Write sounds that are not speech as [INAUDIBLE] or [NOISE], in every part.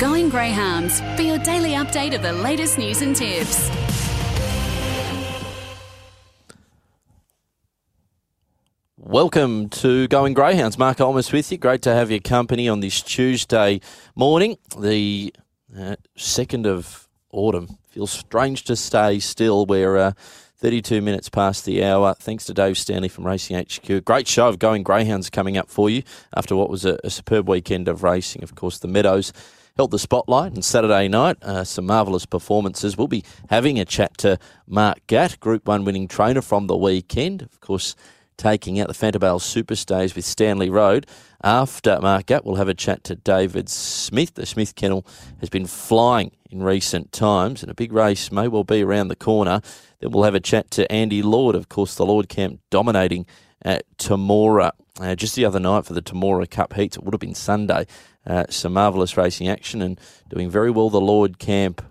Going Greyhounds for your daily update of the latest news and tips. Welcome to Going Greyhounds. Mark Olmos with you. Great to have your company on this Tuesday morning, the uh, 2nd of autumn. Feels strange to stay still. We're uh, 32 minutes past the hour. Thanks to Dave Stanley from Racing HQ. Great show of Going Greyhounds coming up for you after what was a, a superb weekend of racing. Of course, the Meadows held the spotlight on Saturday night. Uh, some marvellous performances. We'll be having a chat to Mark Gatt, Group 1 winning trainer from the weekend. Of course, taking out the Fanta Bale Superstars with Stanley Road. After Mark Gatt, we'll have a chat to David Smith. The Smith Kennel has been flying in recent times, and a big race may well be around the corner. Then we'll have a chat to Andy Lord. Of course, the Lord camp dominating at Temora. Uh, just the other night for the Temora Cup heats, it would have been Sunday. Uh, some marvellous racing action and doing very well the Lord camp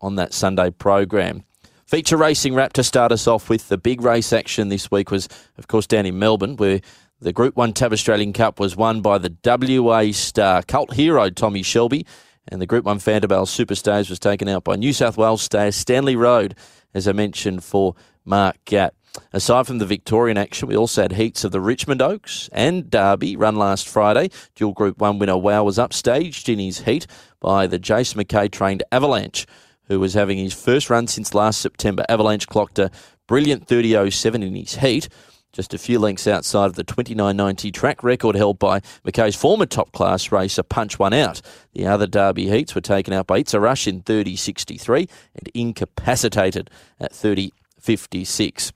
on that Sunday program. Feature racing wrap to start us off with the big race action this week was, of course, down in Melbourne, where the Group 1 Tab Australian Cup was won by the WA star cult hero Tommy Shelby, and the Group 1 Fanta Bale Superstars was taken out by New South Wales star Stanley Road, as I mentioned, for Mark Gatt. Aside from the Victorian action, we also had heats of the Richmond Oaks and Derby run last Friday. Dual Group 1 winner Wow was upstaged in his heat by the Jason McKay trained Avalanche who was having his first run since last September. Avalanche clocked a brilliant 30.07 in his heat, just a few lengths outside of the 29.90 track record held by McKay's former top class racer Punch One Out. The other Derby heats were taken out by It's a Rush in 30.63 and incapacitated at 30.56.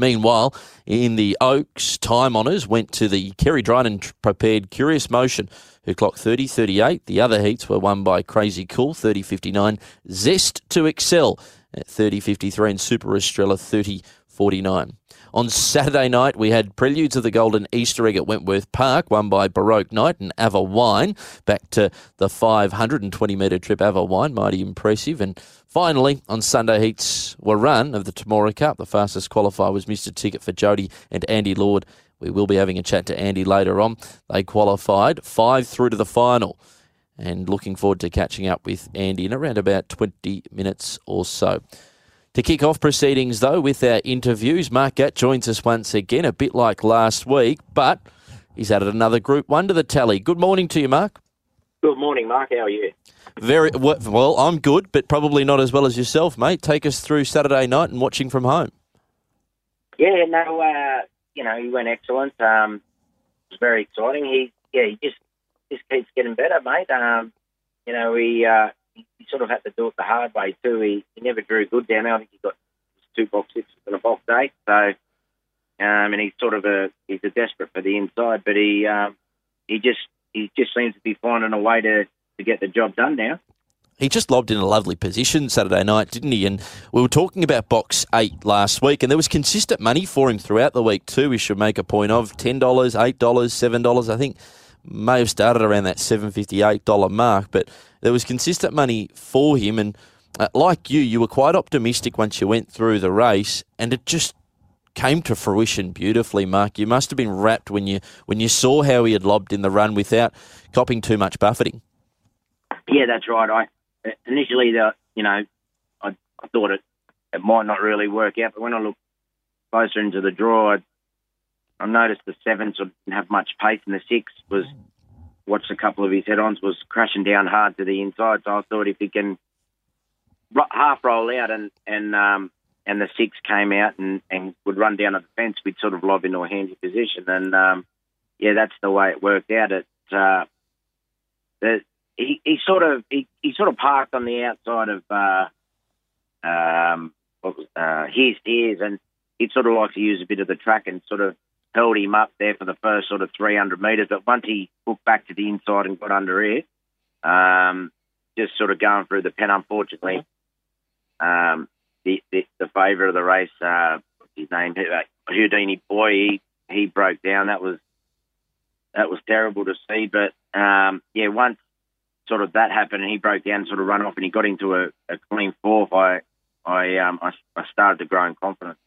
Meanwhile, in the Oaks, time honours went to the Kerry Dryden prepared Curious Motion, who clocked 30 38. The other heats were won by Crazy Cool, 30 59. Zest to Excel at 30 53 and Super Estrella 30 49. On Saturday night, we had Preludes of the Golden Easter Egg at Wentworth Park, won by Baroque Knight and Ava Wine. Back to the 520 metre trip, Ava Wine, mighty impressive. And finally, on Sunday, heats were run of the Temora Cup. The fastest qualifier was Mr. Ticket for Jody and Andy Lord. We will be having a chat to Andy later on. They qualified five through to the final. And looking forward to catching up with Andy in around about 20 minutes or so. To kick off proceedings, though, with our interviews, Mark Gatt joins us once again, a bit like last week, but he's added another Group 1 to the tally. Good morning to you, Mark. Good morning, Mark. How are you? Very well. I'm good, but probably not as well as yourself, mate. Take us through Saturday night and watching from home. Yeah, no, uh, you know, he went excellent. Um, it was very exciting. He, yeah, he just just keeps getting better, mate. Um, you know, he uh, he sort of had to do it the hard way too. He, he never drew good down there. I think he got two box sixes and a box eight. So, um, and he's sort of a he's a desperate for the inside, but he um, he just he just seems to be finding a way to to get the job done now. He just lobbed in a lovely position Saturday night, didn't he? And we were talking about box eight last week, and there was consistent money for him throughout the week too. We should make a point of ten dollars, eight dollars, seven dollars. I think may have started around that seven fifty eight dollar mark, but there was consistent money for him. And uh, like you, you were quite optimistic once you went through the race, and it just came to fruition beautifully, Mark. You must have been wrapped when you when you saw how he had lobbed in the run without copping too much buffeting. Yeah, that's right. I initially, the you know, I, I thought it it might not really work out, but when I looked closer into the draw, I, I noticed the seven sort of didn't have much pace, and the six was watched a couple of his head-ons was crashing down hard to the inside. So I thought if he can half roll out and and um, and the six came out and, and would run down at the fence, we'd sort of lob into a handy position. And um, yeah, that's the way it worked out. It uh, the, he, he sort of he, he sort of parked on the outside of uh, um, uh, his ears, and he'd sort of like to use a bit of the track and sort of held him up there for the first sort of 300 metres. But once he hooked back to the inside and got under air, um, just sort of going through the pen, unfortunately, um, the, the, the favourite of the race, uh, his name, uh, Houdini Boy, he, he broke down. That was that was terrible to see. But um, yeah, once sort of that happened and he broke down, sort of run off, and he got into a, a clean fourth, I I, um, I I started to grow in confidence.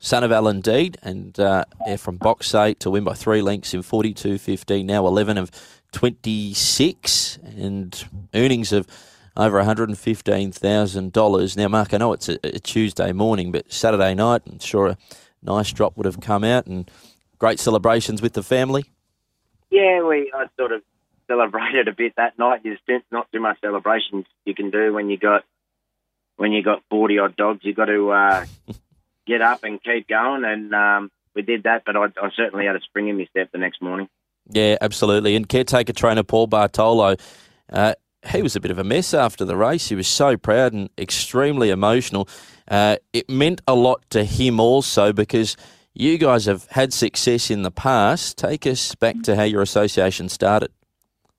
Son of Alan Deed, and uh, from box eight to win by three lengths in 42.15, now 11 of 26 and earnings of over $115,000. Now, Mark, I know it's a, a, Tuesday morning, but Saturday night, I'm sure a nice drop would have come out and great celebrations with the family. Yeah, we I sort of celebrated a bit that night. There's not too much celebrations you can do when you got when you got forty odd dogs. You got to uh, [LAUGHS] get up and keep going, and um, we did that. But I, I certainly had a spring in my step the next morning. Yeah, absolutely. And caretaker trainer Paul Bartolo, uh, he was a bit of a mess after the race. He was so proud and extremely emotional. Uh, it meant a lot to him also because you guys have had success in the past. Take us back to how your association started.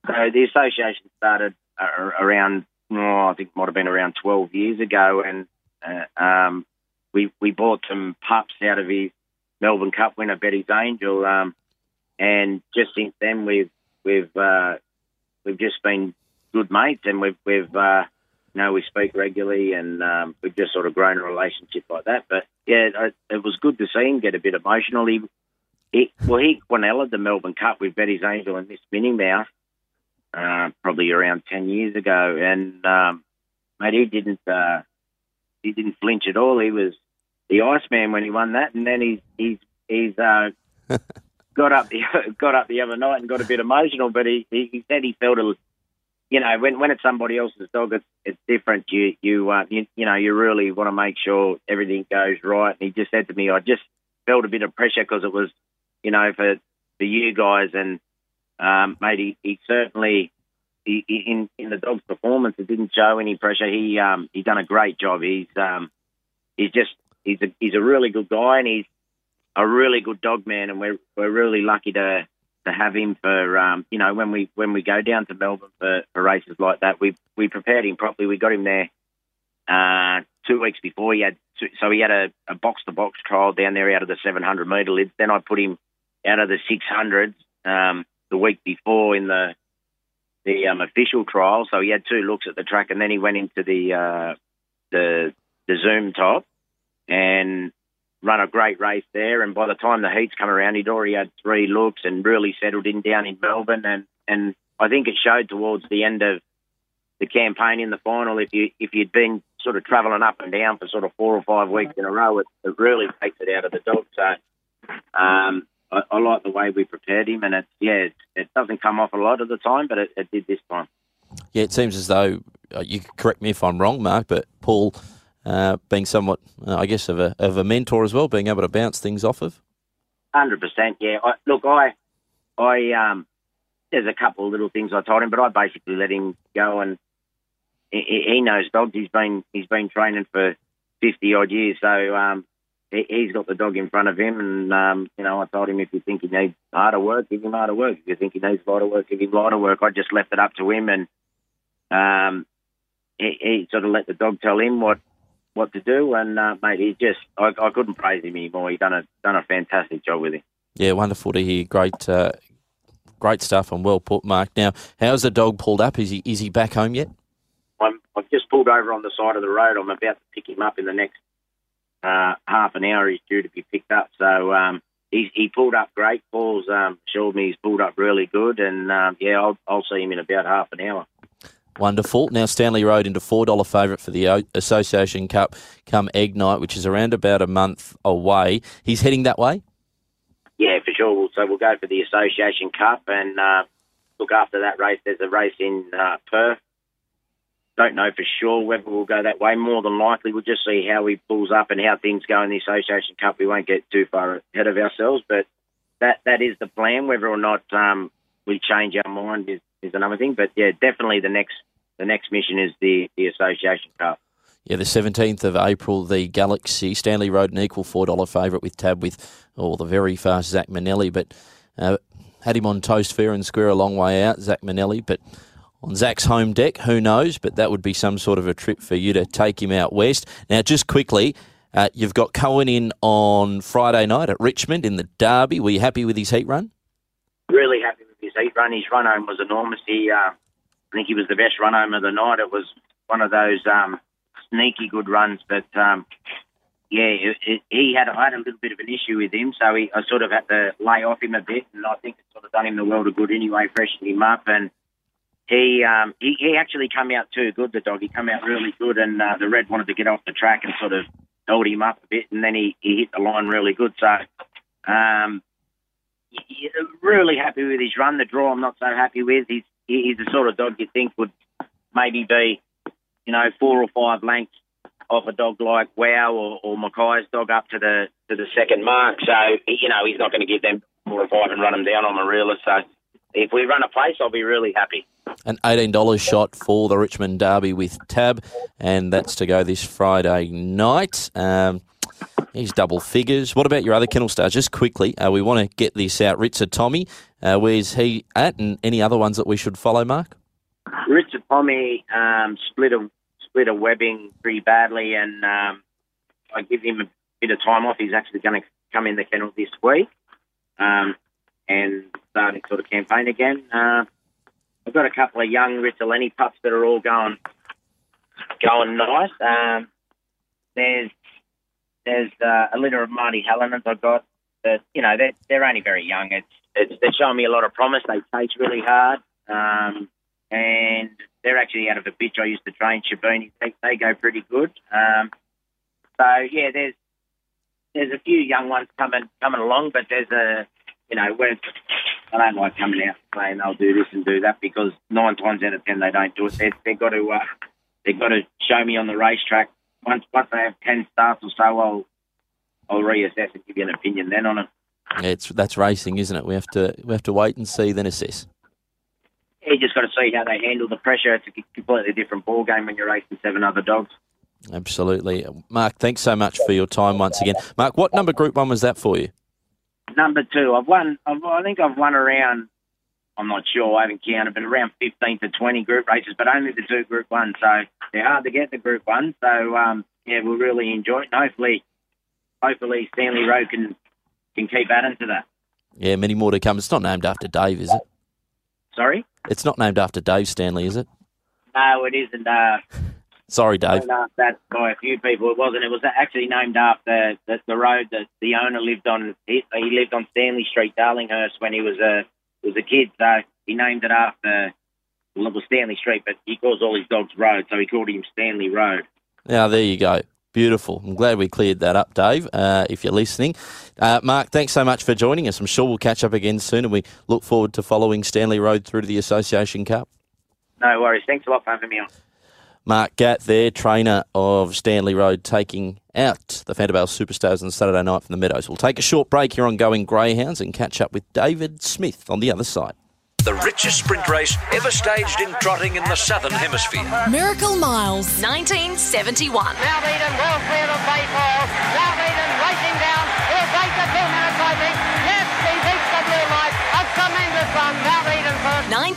So the association started uh, around, oh, I think it might have been around 12 years ago, and uh, um, we we bought some pups out of his Melbourne Cup winner, Betty's Angel, um, and just since then we've we've uh, we've just been good mates, and we've we've uh, you know we speak regularly, and um, we've just sort of grown a relationship like that. But yeah, it, it was good to see him get a bit emotional. He, he well, he Quinella the Melbourne Cup with Betty's Angel and Miss Minnie Mouse, uh, probably around ten years ago, and um, mate, he didn't uh, he didn't flinch at all. He was the Iceman when he won that, and then he's he's he's uh, [LAUGHS] got up the [LAUGHS] got up the other night and got a bit emotional. But he, he, he said he felt a you know, when when it's somebody else's dog, it's it's different. You you uh, you, you know you really want to make sure everything goes right. And he just said to me, I just felt a bit of pressure because it was, you know, for for you guys. And um, mate, he, he certainly in in the dog's performance, it didn't show any pressure. He um he done a great job. He's um he's just he's a he's a really good guy, and he's a really good dog man, and we're we're really lucky to to have him for um, you know when we when we go down to Melbourne for, for races like that. We we prepared him properly. We got him there uh, two weeks before. He had so he had a box to box trial down there out of the 700 metre lids. Then I put him out of the 600s um, the week before in the the um, official trial. So he had two looks at the track, and then he went into the uh, the the Zoom top and run a great race there. And by the time the heats come around, he'd already had three looks and really settled in down in Melbourne. And, and I think it showed towards the end of the campaign in the final. If you if you'd been sort of travelling up and down for sort of four or five weeks in a row, it, it really takes it out of the dog. So um, I, I, like the way we prepared him, and it's yeah, it, it, doesn't come off a lot of the time, but it, it did this time. Yeah, it seems as though uh, you correct me if I'm wrong, Mark, but Paul uh, being somewhat, uh, I guess, of a of a mentor as well, being able to bounce things off of. Hundred percent, yeah. I, look, I, I, um, there's a couple of little things I told him, but I basically let him go, and he, he knows dogs. He's been he's been training for fifty odd years, so um, he, has got the dog in front of him, and um, you know, I told him if you think he needs harder work, give him harder work. If you think he needs lighter work, give him lighter work. I just left it up to him, and um, he, he sort of let the dog tell him what what to do. And uh, mate, he just I, I couldn't praise him anymore. He done a done a fantastic job with him. Yeah, wonderful to hear. Great, uh, great stuff and well put, Mark. Now, how's the dog pulled up? Is he is he back home yet? I'm, I've just pulled over on the side of the road. I'm about to pick him up in the next uh, half an hour. He's due to be picked up. So um, he, he pulled up great. Paul's um, assured me he's pulled up really good, and um, yeah, I'll, I'll see him in about half an hour. Wonderful. Now Stanley Road into four dollar favourite for the Association Cup come egg night, which is around about a month away. He's heading that way. Yeah, for sure. So we'll go for the Association Cup and uh, look after that race. There's a race in uh, Perth. Don't know for sure whether we'll go that way. More than likely, we'll just see how he pulls up and how things go in the Association Cup. We won't get too far ahead of ourselves, but that that is the plan. Whether or not um, we change our mind is, is another thing. But yeah, definitely the next the next mission is the, the Association Cup. Yeah, the 17th of April, the Galaxy, Stanley Road, an equal $4 favourite with tab with oh, the very fast Zach Manelli, but uh, had him on toast fair and square a long way out, Zach Manelli, but on Zach's home deck, who knows, but that would be some sort of a trip for you to take him out west. Now, just quickly, uh, you've got Cohen in on Friday night at Richmond in the Derby. Were you happy with his heat run? Really happy with his heat run. His run home was enormous. He, uh, I think he was the best run home of the night. It was one of those um, sneaky good runs, but um, yeah, he had I had a little bit of an issue with him, so he, I sort of had to lay off him a bit, and I think it's sort of done him the world of good anyway, freshened him up, and he um, he, he actually come out too good. The dog, he come out really good, and uh, the red wanted to get off the track and sort of held him up a bit, and then he, he hit the line really good. So, um, really happy with his run. The draw, I'm not so happy with. He's he's the sort of dog you think would maybe be, you know, four or five lengths off a dog like Wow or, or Mackay's dog up to the to the second mark. So you know he's not going to give them four or five and run them down on a realist. So if we run a place, I'll be really happy. An $18 shot for the Richmond Derby with Tab, and that's to go this Friday night. Um, he's double figures. What about your other kennel stars? Just quickly, uh, we want to get this out. Ritzer Tommy, uh, where's he at, and any other ones that we should follow, Mark? Richard Tommy um, split a split a webbing pretty badly, and um, I give him a bit of time off. He's actually going to come in the kennel this week um, and start his sort of campaign again. Uh, I've got a couple of young Ritalini pups that are all going going nice. Um, there's there's uh, a litter of Marty Hellenans I've got that you know they're they're only very young. It's, it's they're showing me a lot of promise. They chase really hard. Um, and they're actually out of a bitch I used to train, Shabini. They, they go pretty good. Um, so yeah, there's there's a few young ones coming coming along, but there's a you know where I don't like coming out saying they'll do this and do that because nine times out of ten they don't do it. They, they've got to uh, they've got to show me on the racetrack. Once once they have ten starts or so, I'll I'll reassess and give you an opinion then on it. It's that's racing, isn't it? We have to we have to wait and see, then assess. You just got to see how they handle the pressure. It's a completely different ball game when you're racing seven other dogs. Absolutely, Mark. Thanks so much for your time once again, Mark. What number Group One was that for you? Number two, I've won. I've, I think I've won around. I'm not sure. I haven't counted, but around 15 to 20 group races, but only the two Group ones. So they're hard to get the Group One. So um, yeah, we'll really enjoy it. And hopefully, hopefully Stanley Road can can keep adding to that. Yeah, many more to come. It's not named after Dave, is it? Sorry. It's not named after Dave Stanley, is it? No, it isn't. Uh, Sorry, Dave. that by a few people. It wasn't. It was actually named after the, the road that the owner lived on. He, he lived on Stanley Street, Darlinghurst, when he was a was a kid. So he named it after well, it was Stanley Street, but he calls all his dogs Road, so he called him Stanley Road. Now, there you go. Beautiful. I'm glad we cleared that up, Dave, uh, if you're listening. Uh, Mark, thanks so much for joining us. I'm sure we'll catch up again soon, and we look forward to following Stanley Road through to the Association Cup. No worries. Thanks a lot for having me on. Mark Gatt there, trainer of Stanley Road, taking out the Fanta Bale Superstars on Saturday night from the Meadows. We'll take a short break here on Going Greyhounds and catch up with David Smith on the other side. The richest sprint race ever staged in trotting in the Southern Hemisphere. Miracle Miles. 1971. Now Eden well clear of Bayfall. Now Eden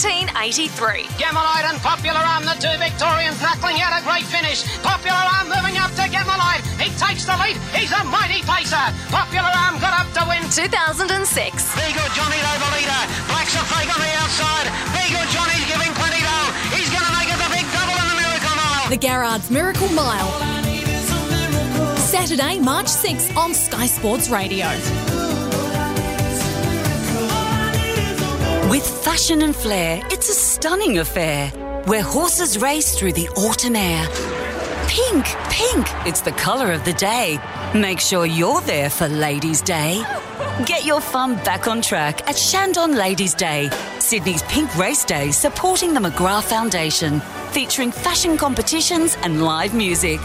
1983. Gamelite and Popular Alm, the two Victorians knuckling out a great finish. Popular Alm moving up to Gamelite. He takes the lead. He's a mighty pacer. Popular Alm got up to win. 2006. Be good, Johnny, though, the leader. Blacks A Fake on the outside. Be good, Johnny's giving plenty, though. He's going to make it the big double in the Miracle Mile. The Garrard's Miracle Mile. Saturday, March 6th on Sky Sports Radio. With fashion and flair, it's a stunning affair where horses race through the autumn air. Pink, pink, it's the colour of the day. Make sure you're there for Ladies' Day. Get your fun back on track at Chandon Ladies' Day, Sydney's pink race day supporting the McGrath Foundation, featuring fashion competitions and live music.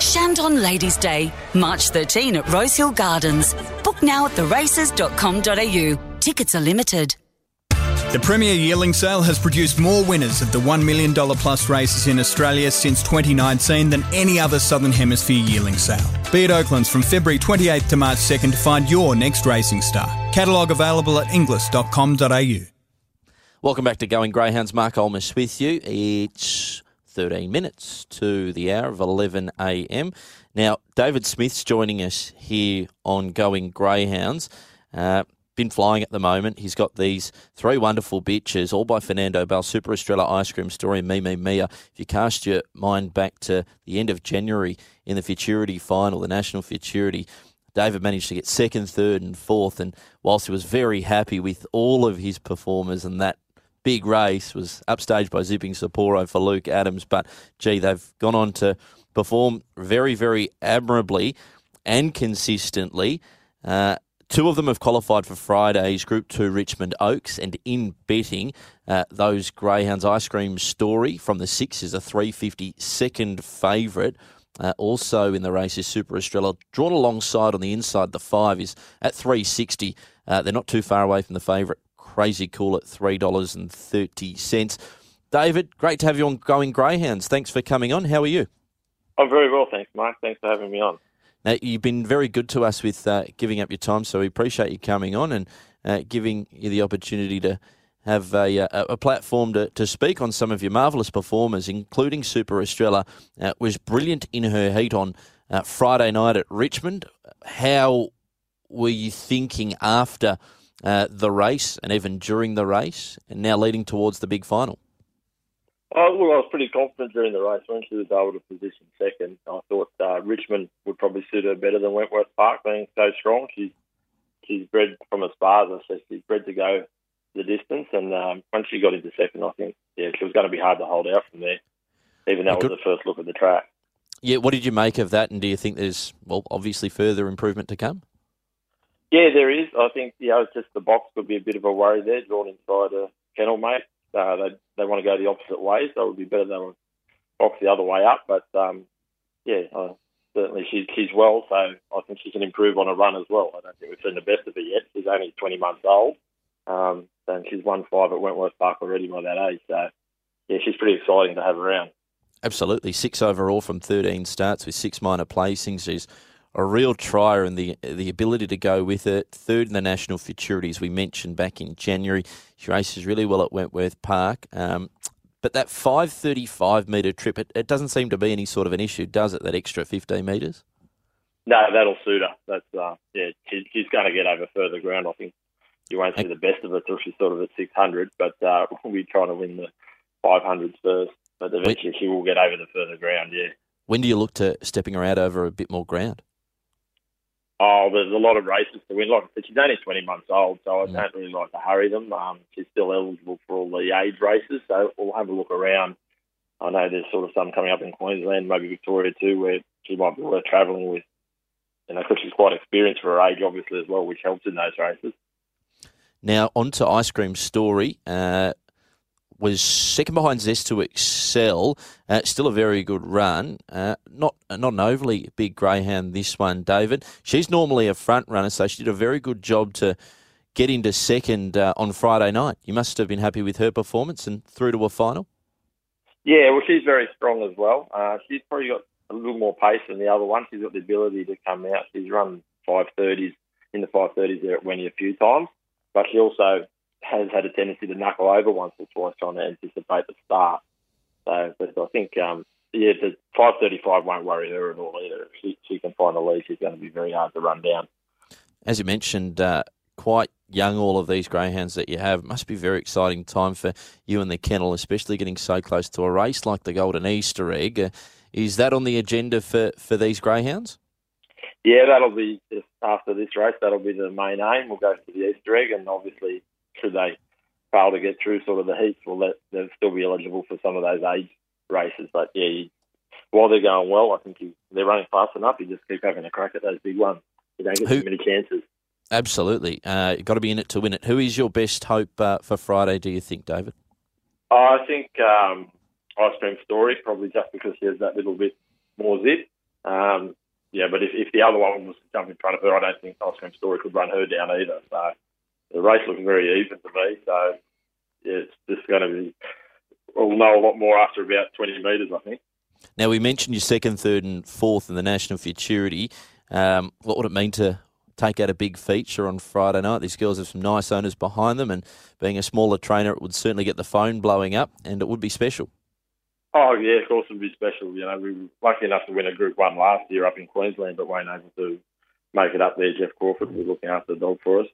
Chandon Ladies' Day, March 13 at Rosehill Gardens. Book now at theraces.com.au. Tickets are limited. The Premier Yearling Sale has produced more winners of the $1 million plus races in Australia since 2019 than any other Southern Hemisphere yearling sale. Be at Oaklands from February 28th to March 2nd to find your next racing star. Catalogue available at inglis.com.au. Welcome back to Going Greyhounds. Mark Olmos with you. It's 13 minutes to the hour of 11 a.m. Now, David Smith's joining us here on Going Greyhounds. Uh, flying at the moment. He's got these three wonderful bitches, all by Fernando Bale, Super Estrella Ice Cream Story, Me Me Mia. If you cast your mind back to the end of January in the Futurity final, the National Futurity, David managed to get second, third, and fourth. And whilst he was very happy with all of his performers and that big race was upstaged by Zipping Sapporo for Luke Adams, but gee, they've gone on to perform very, very admirably and consistently. Uh, two of them have qualified for Friday's Group 2 Richmond Oaks, and in betting, uh, those Greyhounds Ice Cream Story from the six is a 350 second favourite. Uh, also in the race is Super Estrella, drawn alongside on the inside. The five is at 360. Uh, they're not too far away from the favourite. Crazy cool at $3.30. David, great to have you on Going Greyhounds. Thanks for coming on. How are you? I'm very well, thanks, Mike. Thanks for having me on. Now, you've been very good to us with uh, giving up your time, so we appreciate you coming on and uh, giving you the opportunity to have a, a, a, platform to, to speak on some of your marvellous performers, including Super Estrella. Uh, was brilliant in her heat on uh, Friday night at Richmond. How were you thinking after uh, the race and even during the race, and now leading towards the big final? Oh, well, I was pretty confident during the race. When she was able to position second, I thought uh, Richmond would probably suit her better than Wentworth Park, being so strong. She's she's bred from a Sparza, so she's bred to go the distance. And um, once she got into second, I think yeah, she was going to be hard to hold out from there. Even that was the first look at the track. Yeah, what did you make of that? And do you think there's well, obviously further improvement to come? Yeah, there is. I think you know, just the box could be a bit of a worry there, drawn inside a kennel mate. Uh, they they want to go the opposite way, so it would be better than box the other way up. But um, yeah, uh, certainly she's she's well, so I think she can improve on a run as well. I don't think we've seen the best of her yet. She's only 20 months old, um, and she's won five at Wentworth Park already by that age. So yeah, she's pretty exciting to have around. Absolutely, six overall from 13 starts with six minor placings. She's a real trier and the the ability to go with it. Third in the national futurities we mentioned back in January. She races really well at Wentworth Park. Um, but that 535 metre trip, it, it doesn't seem to be any sort of an issue, does it? That extra 15 metres? No, that'll suit her. That's uh, yeah, she, she's going to get over further ground. I think you won't see the best of her till she's sort of at 600, but uh, [LAUGHS] we're trying to win the 500s first. But eventually she will get over the further ground, yeah. When do you look to stepping her out over a bit more ground? Oh, there's a lot of races to win. Like she's only 20 months old, so I don't really like to hurry them. Um, she's still eligible for all the age races, so we'll have a look around. I know there's sort of some coming up in Queensland, maybe Victoria too, where she might be worth travelling with. You know, because she's quite experienced for her age, obviously, as well, which helps in those races. Now, on to Ice Cream Story. Uh, was second behind Zest to Excel. Uh, still a very good run. Uh, not not an overly big greyhound this one, David. She's normally a front runner, so she did a very good job to get into second uh, on Friday night. You must have been happy with her performance and through to a final. Yeah, well, she's very strong as well. Uh, she's probably got a little more pace than the other one. She's got the ability to come out. She's run five thirties in the five thirties there at Wenny a few times, but she also has had a tendency to knuckle over once or twice trying to anticipate the start. So, but I think, um, yeah, the 535 won't worry her at all either. If she, she can find a lead, she's going to be very hard to run down. As you mentioned, uh, quite young, all of these greyhounds that you have. Must be a very exciting time for you and the kennel, especially getting so close to a race like the Golden Easter Egg. Uh, is that on the agenda for, for these greyhounds? Yeah, that'll be after this race. That'll be the main aim. We'll go to the Easter egg, and obviously should they fail to get through sort of the heats, well, that, they'll still be eligible for some of those age races. But yeah, you, while they're going well, I think you, they're running fast enough. You just keep having a crack at those big ones. You don't get Who, too many chances. Absolutely, uh, you've got to be in it to win it. Who is your best hope uh, for Friday? Do you think, David? I think um, Ice Cream Story, probably just because she has that little bit more zip. Um, yeah, but if, if the other one was to jump in front of her, I don't think Ice Cream Story could run her down either. So the race looks very even to me. So yeah, it's just going to be. We'll know a lot more after about 20 metres, I think. Now we mentioned your second, third, and fourth in the national futurity. Um, what would it mean to take out a big feature on Friday night? These girls have some nice owners behind them, and being a smaller trainer, it would certainly get the phone blowing up, and it would be special. Oh yeah, of course it would be special. You know, we were lucky enough to win a Group One last year up in Queensland, but weren't able to make it up there. Jeff Crawford was looking after the dog for us.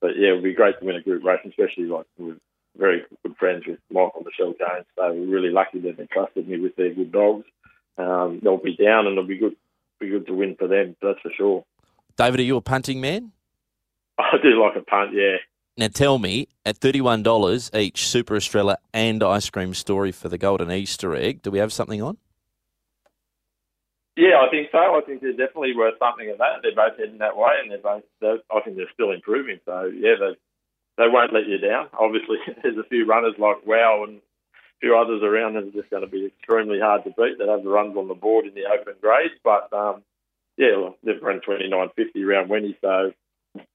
But yeah, it would be great to win a group race, especially like with very good friends with Michael Michelle Jones. So we're really lucky that they trusted me with their good dogs. Um, they'll be down, and it'll be good, be good to win for them. That's for sure. David, are you a punting man? [LAUGHS] I do like a punt, yeah. Now tell me, at thirty-one dollars each, Super Estrella and Ice Cream Story for the Golden Easter egg, do we have something on? Yeah, I think so. I think they're definitely worth something of that. They're both heading that way, and they're both. They're, I think they're still improving. So yeah, they they won't let you down. Obviously, [LAUGHS] there's a few runners like Wow and a few others around that are just going to be extremely hard to beat. That have the runs on the board in the open grades, but um, yeah, well, they've run 29.50 around Wenny, so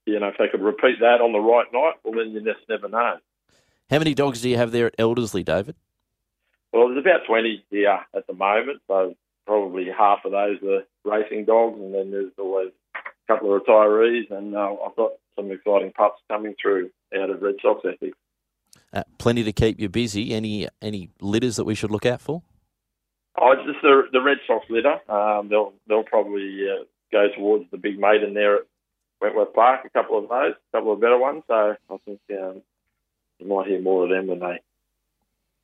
you know if they could repeat that on the right night, well then you just never know. How many dogs do you have there at Elderslie, David? Well, there's about 20 here at the moment, so probably half of those are racing dogs, and then there's always a couple of retirees, and uh, I've got some exciting pups coming through out of Red Sox Ethics. Uh, plenty to keep you busy. Any any litters that we should look out for? Oh, just the, the Red Sox litter. Um, they'll they'll probably uh, go towards the big maiden there at Wentworth Park. A couple of those, a couple of better ones. So I think um, you might hear more of them when they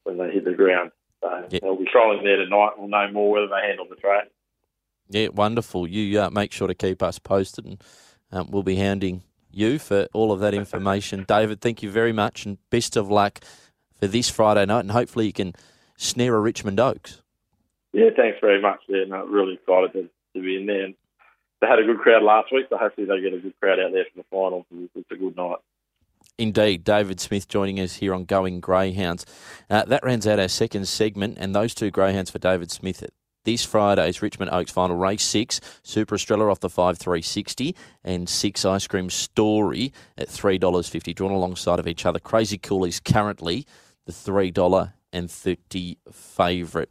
when they hit the ground. So Yep. they'll be trolling there tonight. We'll know more whether they handle the track. Yeah, wonderful. You uh, make sure to keep us posted, and um, we'll be hounding you for all of that information. [LAUGHS] David, thank you very much, and best of luck for this Friday night, and hopefully you can snare a Richmond Oaks. Yeah, thanks very much. Yeah, no, really excited to, to be in there. And they had a good crowd last week, so hopefully they get a good crowd out there for the final. It's a good night. Indeed, David Smith joining us here on Going Greyhounds. Uh, that rounds out our second segment, and those two greyhounds for David Smith this Friday's Richmond Oaks final race six, Super Estrella off the five three sixty, and six Ice Cream Story at three dollars fifty, drawn alongside of each other. Crazy Cool is currently the three dollar and thirty favourite.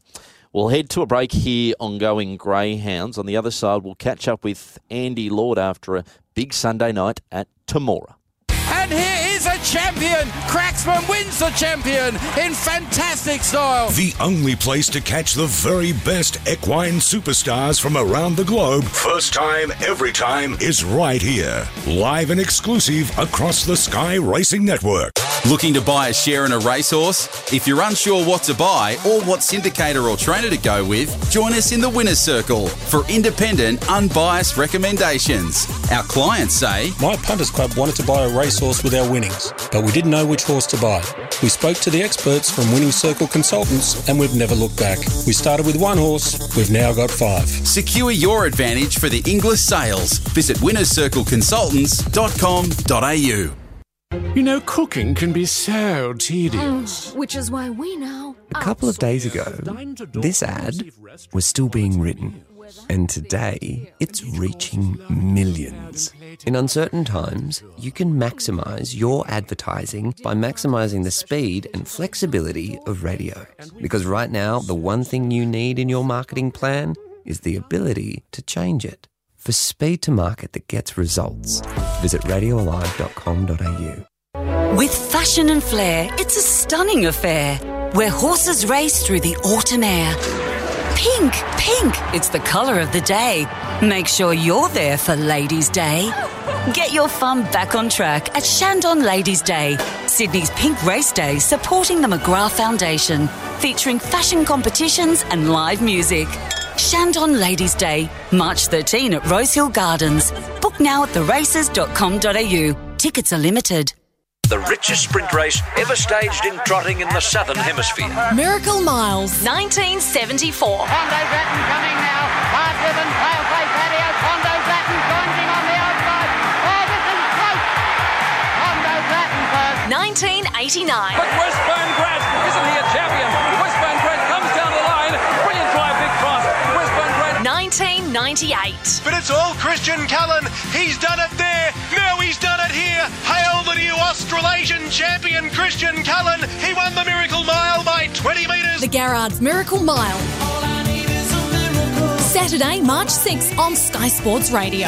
We'll head to a break here on Going Greyhounds. On the other side, we'll catch up with Andy Lord after a big Sunday night at Temora. And here is champion. Cracksman wins the champion in fantastic style. The only place to catch the very best equine superstars from around the globe, first time, every time, is right here. Live and exclusive across the Sky Racing Network. Looking to buy a share in a racehorse? If you're unsure what to buy or what syndicator or trainer to go with, join us in the Winner's Circle for independent, unbiased recommendations. Our clients say, My punters club wanted to buy a racehorse with our winnings, but we didn't know which horse to buy. We spoke to the experts from Winning Circle Consultants and we've never looked back. We started with one horse, we've now got five. Secure your advantage for the Inglis sales. Visit winnerscircleconsultants.com.au. You know, cooking can be so tedious. Oh, which is why we now. A couple of days ago, this ad was still being written, and today it's reaching millions. In uncertain times, you can maximize your advertising by maximizing the speed and flexibility of radio. Because right now, the one thing you need in your marketing plan is the ability to change it. For speed to market that gets results, visit radioalive.com.au. With fashion and flair, it's a stunning affair where horses race through the autumn air. Pink, pink, it's the colour of the day. Make sure you're there for Ladies' Day. Get your fun back on track at Chandon Ladies' Day, Sydney's pink race day supporting the McGrath Foundation, featuring fashion competitions and live music. Chandon Ladies' Day, March 13 at Rosehill Gardens. Book now at theraces.com.au. Tickets are limited. The richest sprint race ever staged in trotting in the Southern Hemisphere. Miracle Miles. 1974. Hondo Grattan coming now. Hard driven, Paleface Adios. Hondo Grattan joins on the outside. Oh, this is close. Hondo Grattan first. 1989. But Westburn Grant, isn't he a champion? Westburn Grant comes down the line. Brilliant drive, big cross. Westburn Grant. 1998. But it's all Christian Cullen. He's done it there. Australasian champion, Christian Cullen. He won the Miracle Mile by 20 metres. The Garrard's Miracle Mile. Saturday, March 6th on Sky Sports Radio.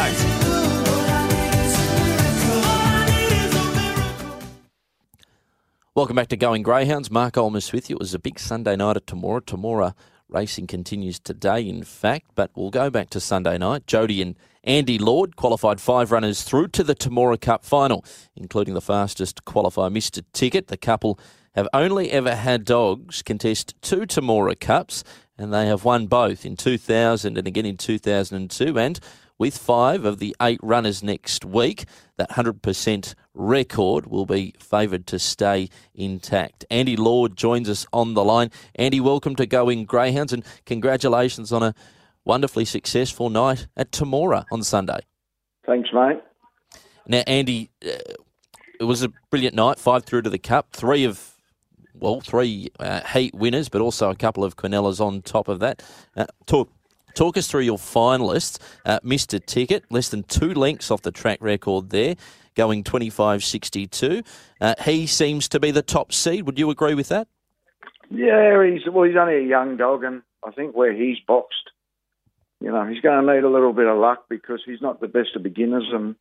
Welcome back to Going Greyhounds. Mark Olmos with you. It was a big Sunday night at Temora. Temora Racing continues today, in fact, but we'll go back to Sunday night. Jody and Andy Lord qualified five runners through to the Temora Cup final, including the fastest qualifier, Mr. Ticket. The couple have only ever had dogs contest two Temora Cups, and they have won both in 2000 and again in 2002. And with five of the eight runners next week, that 100% record will be favoured to stay intact. Andy Lord joins us on the line. Andy, welcome to Going Greyhounds and congratulations on a wonderfully successful night at Temora on Sunday. Thanks, mate. Now, Andy, uh, it was a brilliant night, five through to the Cup, three of well, three uh, heat winners, but also a couple of Quinellas on top of that. Uh, talk, talk us through your finalists. Uh, Mr. Ticket, less than two lengths off the track record there, going 25.62. Uh, he seems to be the top seed. Would you agree with that? Yeah, he's well. He's only a young dog, and I think where he's boxed, you know, he's going to need a little bit of luck because he's not the best of beginners, and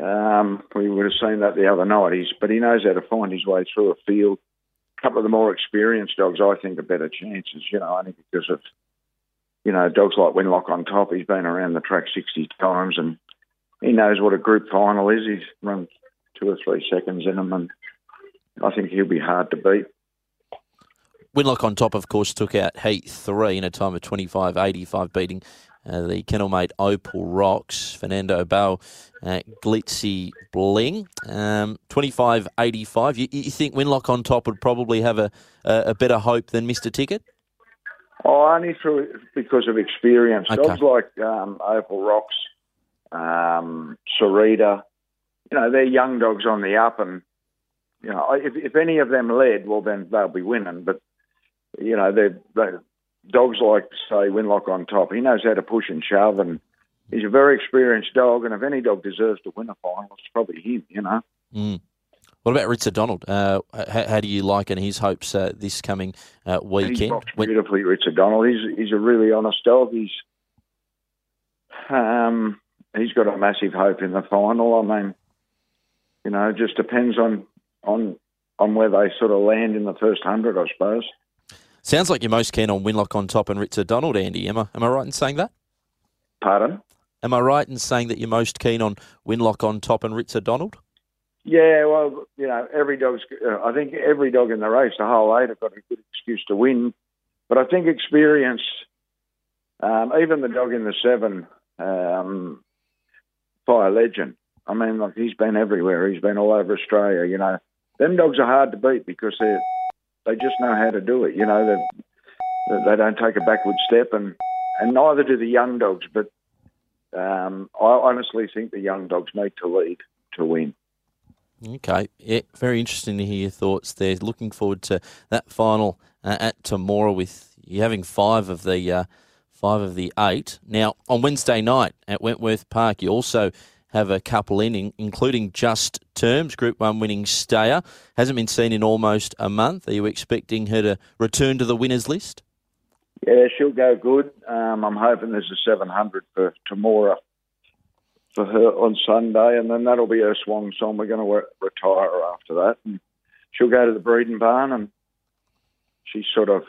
um, we would have seen that the other night. He's, but he knows how to find his way through a field. A couple of the more experienced dogs, I think, are better chances. You know, only because of you know dogs like Winlock on top. He's been around the track sixty times, and he knows what a group final is. He's run two or three seconds in them, and I think he'll be hard to beat. Winlock on top, of course, took out Heat 3 in a time of 25.85, beating uh, the kennelmate Opal Rocks, Fernando Bale, uh, Glitzy Bling. Um, 25.85. You, you think Winlock on top would probably have a, a, a better hope than Mr. Ticket? Oh, only through because of experience. Okay. Dogs like um, Opal Rocks, um, Sarita, you know, they're young dogs on the up, and you know, if, if any of them led, well, then they'll be winning. But you know, they're, they're dogs like to say Winlock on top. He knows how to push and shove, and he's a very experienced dog. And if any dog deserves to win a final, it's probably him. You know. Mm. What about Richard Donald? Uh, how, how, do you like and his hopes uh, this coming uh, weekend? Boxed beautifully, Richard Donald. He's he's a really honest dog. He's um he's got a massive hope in the final. I mean, you know, it just depends on on on where they sort of land in the first hundred, I suppose. Sounds like you're most keen on Winlock on top and Richard Donald, Andy. Am I am I right in saying that? Pardon? Am I right in saying that you're most keen on Winlock on top and Richard Donald? Yeah, well, you know, every dog's. Uh, I think every dog in the race, the whole eight, have got a good excuse to win. But I think experience, um, even the dog in the seven, um, Fire Legend. I mean, like he's been everywhere. He's been all over Australia. You know, them dogs are hard to beat because they they just know how to do it. You know, they they don't take a backward step, and and neither do the young dogs. But um, I honestly think the young dogs need to lead to win. Okay, yeah, very interesting to hear your thoughts there. Looking forward to that final uh, at Temora with you having five of the uh, five of the eight. Now on Wednesday night at Wentworth Park, you also have a couple in, including Just Terms, Group One winning stayer. Hasn't been seen in almost a month. Are you expecting her to return to the winners list? Yeah, she'll go good. Um, I'm hoping there's a 700 for Temora for her on Sunday, and then that'll be her swan song. We're going to re- retire after that, and she'll go to the breeding barn, and she's sort of,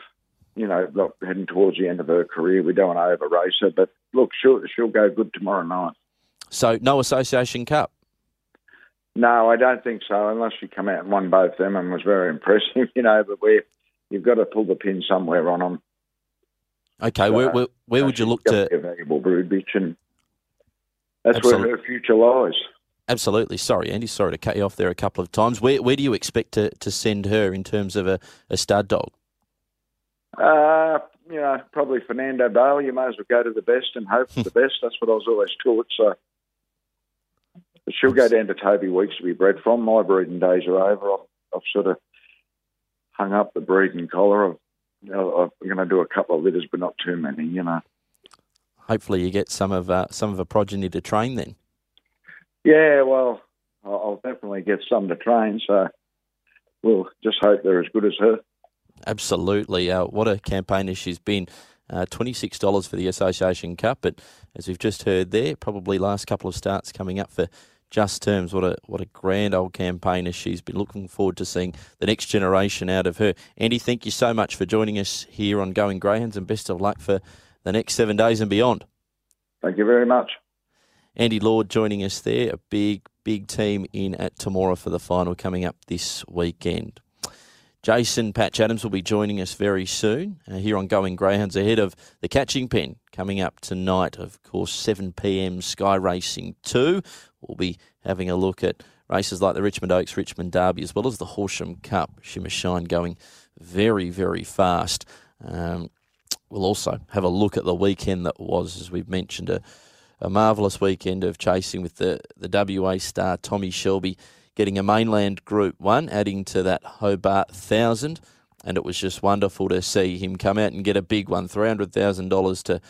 you know, look, heading towards the end of her career. We don't want to over race her, but look, she'll she'll go good tomorrow night. So no Association Cup. No, I don't think so, unless she come out and won both them and was very [LAUGHS] impressive, you know. But we, you've got to pull the pin somewhere on them. Okay, so, where, where, where would you look to? Be a valuable brood bitch, and that's Absolutely. where her future lies. Absolutely. Sorry, Andy. Sorry to cut you off there a couple of times. Where where do you expect to, to send her in terms of a, a stud dog? Uh, you know, probably Fernando Bale. You may as well go to the best and hope for the [LAUGHS] best. That's what I was always taught. So but she'll go down to Toby Weeks to be bred from. My breeding days are over. I've, I've sort of hung up the breeding collar. I've, you know, I'm going to do a couple of litters, but not too many. You know. Hopefully, you get some of uh, some of a progeny to train then. Yeah, well, I'll definitely get some to train. So we'll just hope they're as good as her. Absolutely. Uh, what a campaigner she's been. Uh, $26 for the Association Cup, but as we've just heard there, probably last couple of starts coming up for just terms. What a what a grand old campaigner she's been. Looking forward to seeing the next generation out of her. Andy, thank you so much for joining us here on Going Greyhounds, and best of luck for the next seven days and beyond. Thank you very much. Andy Lord joining us there. A big big team in at Temora for the final coming up this weekend. Jason Patch Adams will be joining us very soon uh, here on Going Greyhounds ahead of the catching pen coming up tonight. Of course, 7 p.m. Sky Racing 2. We'll be having a look at races like the Richmond Oaks, Richmond Derby, as well as the Horsham Cup. Shimmer Shine going very, very fast. Um, we'll also have a look at the weekend that was, as we've mentioned, a, a marvellous weekend of chasing with the, the WA star Tommy Shelby getting a mainland Group 1, adding to that Hobart 1000. And it was just wonderful to see him come out and get a big one $300,000 to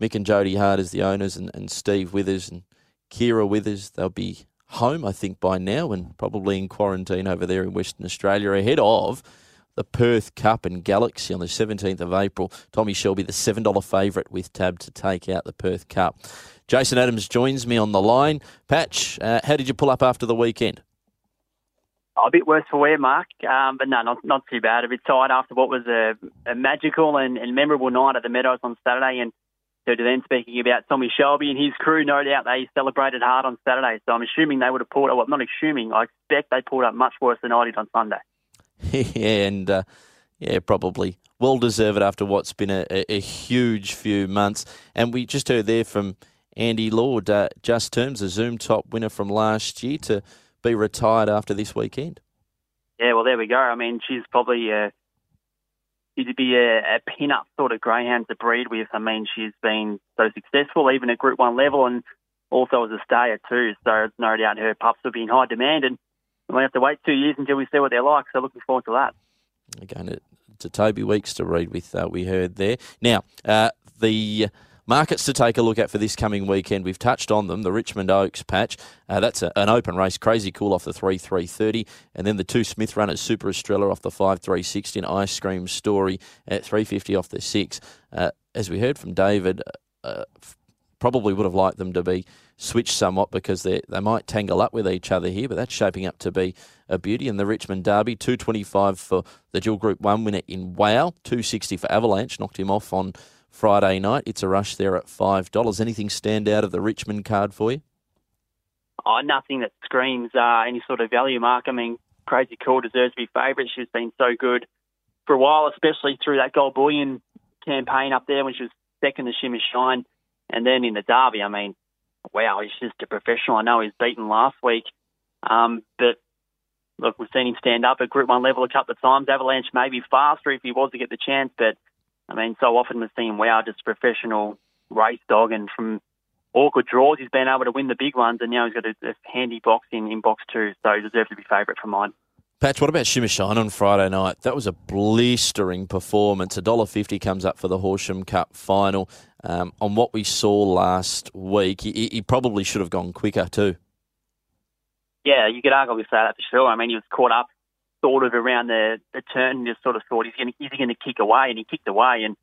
Mick and Jody Hart as the owners and, and Steve Withers and Kira Withers. They'll be home, I think, by now and probably in quarantine over there in Western Australia ahead of the Perth Cup and Galaxy on the 17th of April. Tommy Shelby, the $7 favourite with Tab to take out the Perth Cup. Jason Adams joins me on the line. Patch, uh, how did you pull up after the weekend? A bit worse for wear, Mark, um, but no, not not too bad. A bit tired after what was a, a magical and, and memorable night at the Meadows on Saturday, and so to then speaking about Tommy Shelby and his crew, no doubt they celebrated hard on Saturday. So I'm assuming they would have pulled up. Well, I'm not assuming. I expect they pulled up much worse than I did on Sunday. [LAUGHS] yeah, and uh, yeah, probably well deserved after what's been a, a, a, huge few months. And we just heard there from Andy Lord, uh, just terms, a Zoom top winner from last year to be retired after this weekend. Yeah, well, there we go. I mean, she's probably uh, she'd be a, a pin-up sort of greyhound to breed with. I mean, she's been so successful even at Group One level, and also as a stayer too. So it's no doubt her pups will be in high demand, and we have to wait two years until we see what they're like. So looking forward to that. Again, to, to Toby Weeks to read with. Uh, we heard there. Now uh, the Markets to take a look at for this coming weekend. We've touched on them. The Richmond Oaks patch. Uh, that's a, an open race. Crazy cool off the 3 330. And then the two Smith runners, Super Estrella off the 5 360 and Ice Cream Story at 350 off the 6. Uh, as we heard from David, uh, probably would have liked them to be switched somewhat because they they might tangle up with each other here, but that's shaping up to be a beauty. And the Richmond Derby, 225 for the dual Group 1 winner in Wow, 260 for Avalanche, knocked him off on Friday night. It's a rush there at $5. Anything stand out of the Richmond card for you? Oh, nothing that screams uh, any sort of value mark. I mean, Crazy Cool deserves to be favourite. She's been so good for a while, especially through that gold bullion campaign up there when she was second to Shimmer Shine. And then in the Derby, I mean, wow, he's just a professional. I know he's beaten last week. Um, but look, we've seen him stand up at Group 1 level a couple of times. Avalanche may be faster if he was to get the chance, but I mean, so often we've seen wow, just professional race dog, and from awkward draws, he's been able to win the big ones, and now he's got a, a handy box in, in box two, so he deserves to be favourite for mine. Patch, what about Shimmer Shine on Friday night? That was a blistering performance. A dollar fifty comes up for the Horsham Cup final. Um, on what we saw last week, he, he, probably should have gone quicker too. Yeah, you could arguably say that for sure. I mean, he was caught up sort of around the, the turn and just sort of thought he's going to, going to kick away, and he kicked away, and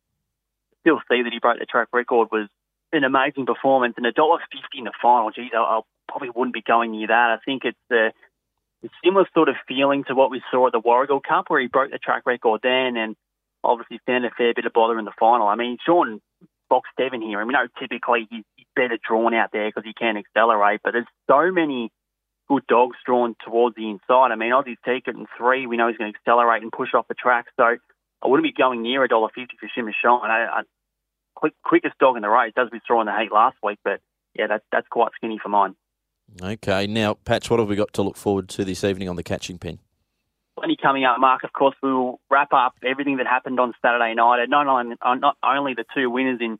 still see that he broke the track record was an amazing performance. And a dollar fifty in the final, geez, I, I probably wouldn't be going near that. I think it's a, a similar sort of feeling to what we saw at the Warragul Cup, where he broke the track record then, and obviously found a fair bit of bother in the final. I mean, Sean box seven here. I mean, know typically he's, he's better drawn out there because he can accelerate, but there's so many good dogs drawn towards the inside. I mean, Aussie's Ticket in three, we know he's going to accelerate and push off the track. So I wouldn't be going near a dollar fifty for Shimmer Shine. I, I, quick, quickest dog in the race does be throwing the heat last week, but yeah, that's that's quite skinny for mine. Okay, now Patch, what have we got to look forward to this evening on the catching pen? Plenty coming up, Mark. Of course, we will wrap up everything that happened on Saturday night. And not only, not only the two winners in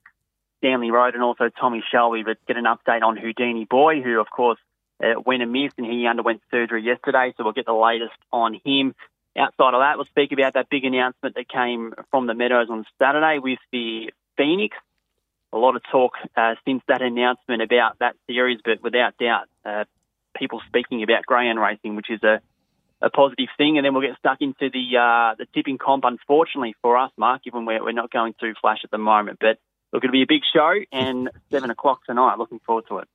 Stanley Road and also Tommy Shelby, but get an update on Houdini Boy, who, of course, uh, went amiss and he underwent surgery yesterday, so we'll get the latest on him. Outside of that, we'll speak about that big announcement that came from the Meadows on Saturday with the Phoenix. A lot of talk uh, since that announcement about that series, but without doubt, uh, people speaking about greyhound racing, which is a, a positive thing. And then we'll get stuck into the uh, the tipping comp, unfortunately for us, Mark, given we're, we're not going to flash at the moment. But look, it'll be a big show and 7 o'clock tonight. Looking forward to it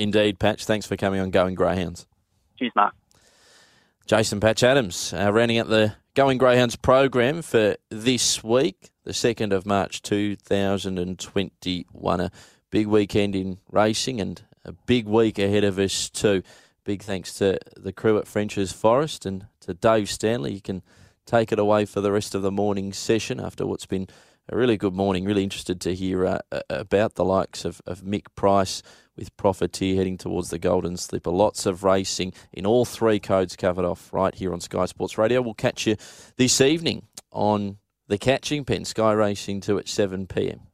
Indeed, Patch. Thanks for coming on Going Greyhounds. Cheers, Mark. Jason Patch Adams, uh, rounding out the Going Greyhounds program for this week, the 2nd of March 2021. A big weekend in racing and a big week ahead of us, too. Big thanks to the crew at French's Forest and to Dave Stanley. You can take it away for the rest of the morning session after what's been a really good morning. Really interested to hear uh, about the likes of, of Mick Price with Profiteer heading towards the Golden Slipper. Lots of racing in all three codes covered off right here on Sky Sports Radio. We'll catch you this evening on the Catching Pen, Sky Racing 2 at 7 p.m.